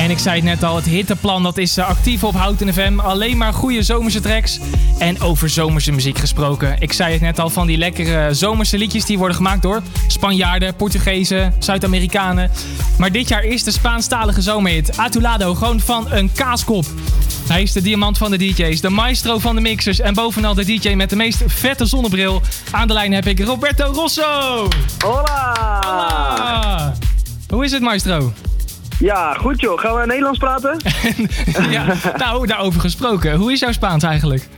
En ik zei het net al, het hitteplan dat is eh, actief op Houten FM. Alleen maar goede zomerse tracks. En over zomerse muziek gesproken. Ik zei het net al, van die lekkere zomerse liedjes die worden gemaakt door Spanjaarden, Portugezen, Zuid-Amerikanen. Maar dit jaar is de Spaanstalige zomerhit Atulado gewoon van een kaaskop. Hij is de diamant van de DJ's, de maestro van de mixers en bovenal de DJ met de meest vette zonnebril. Aan de lijn heb ik Roberto Rosso. Hola! Hola! Hoe is het, maestro? Ja, goed joh. Gaan we Nederlands praten? ja, nou, daarover gesproken. Hoe is jouw Spaans eigenlijk?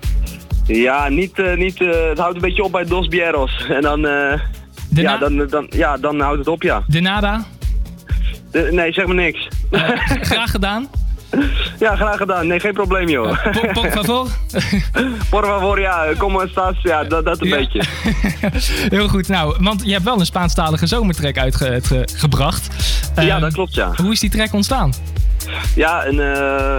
Ja, niet, uh, niet, uh, het houdt een beetje op bij Dos Bieros. En dan, uh, ja, dan, dan, ja, dan houdt het op, ja. De nada? De, nee, zeg maar niks. graag gedaan? Ja, graag gedaan. Nee, geen probleem, joh. Uh, por, favor? por favor, ja. Kom maar staat. Ja, dat, dat een ja. beetje. Heel goed. Nou, want je hebt wel een Spaanstalige zomertrek uitgebracht. Ja, dat klopt, ja. Hoe is die track ontstaan? Ja, een, uh,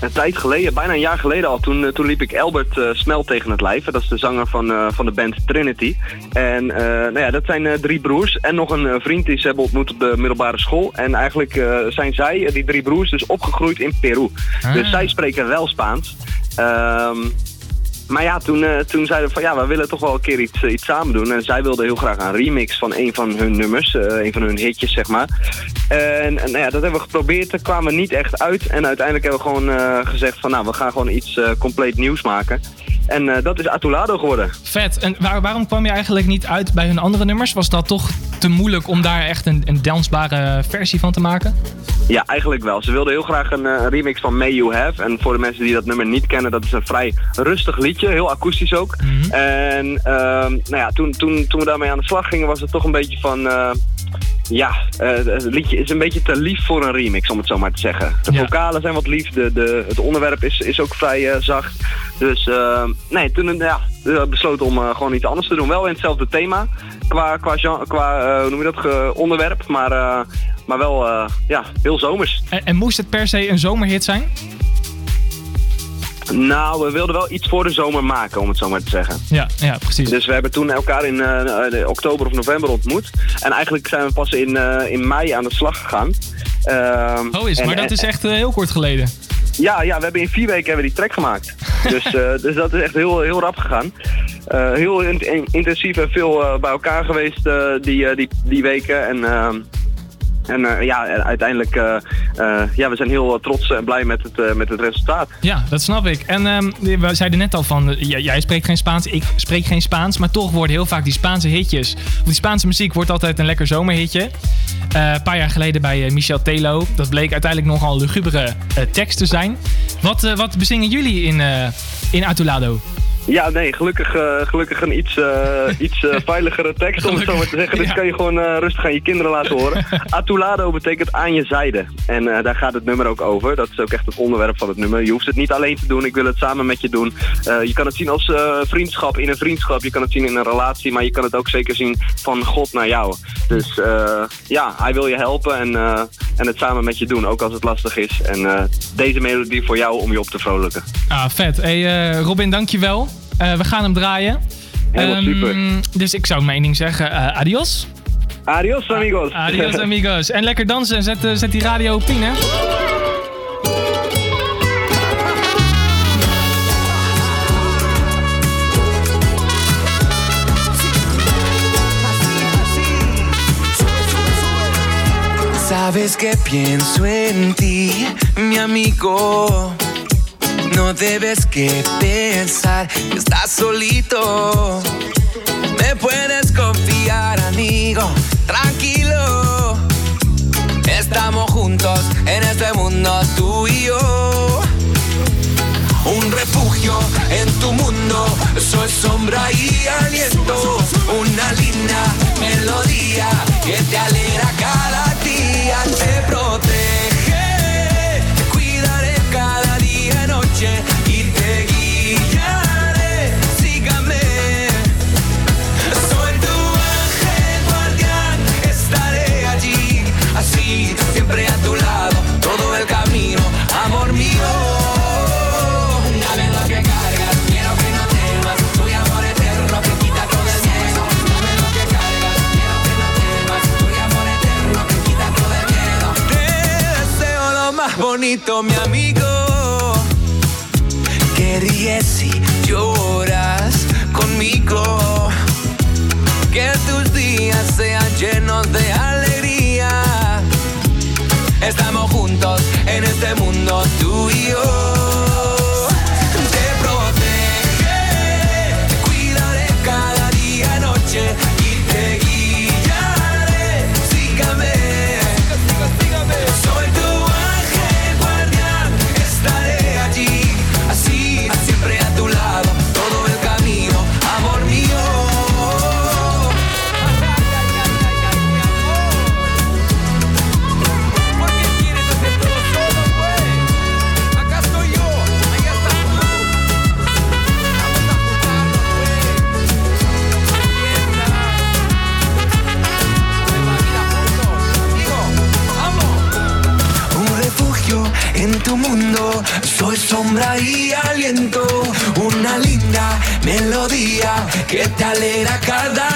een tijd geleden, bijna een jaar geleden al, toen, toen liep ik Albert uh, Smel tegen het lijf. Dat is de zanger van, uh, van de band Trinity. En uh, nou ja, dat zijn drie broers en nog een vriend die ze hebben ontmoet op de middelbare school. En eigenlijk zijn zij, die drie broers, dus opgegroeid in Peru. Ah. Dus zij spreken wel Spaans. Um, maar ja, toen, uh, toen zeiden we van ja, we willen toch wel een keer iets, uh, iets samen doen. En zij wilden heel graag een remix van een van hun nummers, uh, een van hun hitjes zeg maar. En, en nou ja, dat hebben we geprobeerd, daar kwamen we niet echt uit. En uiteindelijk hebben we gewoon gezegd van nou, we gaan gewoon iets compleet nieuws maken. En dat is Atulado geworden. Vet. En waar, waarom kwam je eigenlijk niet uit bij hun andere nummers? Was dat toch te moeilijk om daar echt een, een dansbare versie van te maken? Ja, eigenlijk wel. Ze wilden heel graag een uh, remix van May You Have. En voor de mensen die dat nummer niet kennen, dat is een vrij rustig liedje. Heel akoestisch ook. Mm -hmm. En uh, nou ja, toen, toen, toen we daarmee aan de slag gingen, was het toch een beetje van... Uh, ja, uh, het liedje is een beetje te lief voor een remix, om het zo maar te zeggen. De ja. vocalen zijn wat lief, de, de, het onderwerp is, is ook vrij zacht. Dus uh, nee, toen ja, besloten om gewoon iets anders te doen. Wel in hetzelfde thema, qua, qua, genre, qua hoe noem je dat, onderwerp, maar, maar wel ja, heel zomers. En, en moest het per se een zomerhit zijn? Nou, we wilden wel iets voor de zomer maken, om het zo maar te zeggen. Ja, ja precies. Dus we hebben toen elkaar in uh, oktober of november ontmoet. En eigenlijk zijn we pas in, uh, in mei aan de slag gegaan. Uh, oh, is, en, maar dat is echt heel kort geleden. Ja, ja, we hebben in vier weken hebben die track gemaakt. dus, dus dat is echt heel, heel rap gegaan. heel in, intensief en veel bij elkaar geweest die, die, die weken. En ehm, en uh, ja, uiteindelijk, uh, ja, we zijn heel trots en blij met het, met het resultaat. Ja, dat snap ik. En um, we zeiden net al van, jij spreekt geen Spaans, ik spreek geen Spaans. Maar toch worden heel vaak die Spaanse hitjes, of die Spaanse muziek wordt altijd een lekker zomerhitje. een paar jaar geleden bij Michel Telo. Dat bleek uiteindelijk nogal lugubere tekst te zijn. Wat, wat bezingen jullie in, in Atulado? Ja, nee, gelukkig, uh, gelukkig een iets, uh, iets uh, veiligere tekst, om het zo maar te zeggen. Dus ja. kan je gewoon rustig aan je kinderen laten horen. Atulado betekent aan je zijde. En daar gaat het nummer ook over. Dat is ook echt het onderwerp van het nummer. Je hoeft het niet alleen te doen, ik wil het samen met je doen. je kan het zien als vriendschap in een vriendschap. Je kan het zien in een relatie, maar je kan het ook zeker zien van God naar jou. Dus ja, hij wil je helpen en, en het samen met je doen, ook als het lastig is. En deze melodie voor jou om je op te vrolijken. Ah, vet. Hey, Robin, dankjewel. Uh, we gaan hem draaien. Helemaal um, super. Dus ik zou mijn ding zeggen, uh, adios. Adios amigos. Adios amigos. En lekker dansen. Zet, uh, zet die radio op 10 hè. Sabes que pienso en ti, mi amigo. No debes que pensar que estás solito. Me puedes confiar, amigo, tranquilo. Estamos juntos en este mundo, tú y yo. Un refugio en tu mundo, soy sombra y aliento. bonito, mi amigo. soy sombra y aliento, una linda melodía que te alegra cada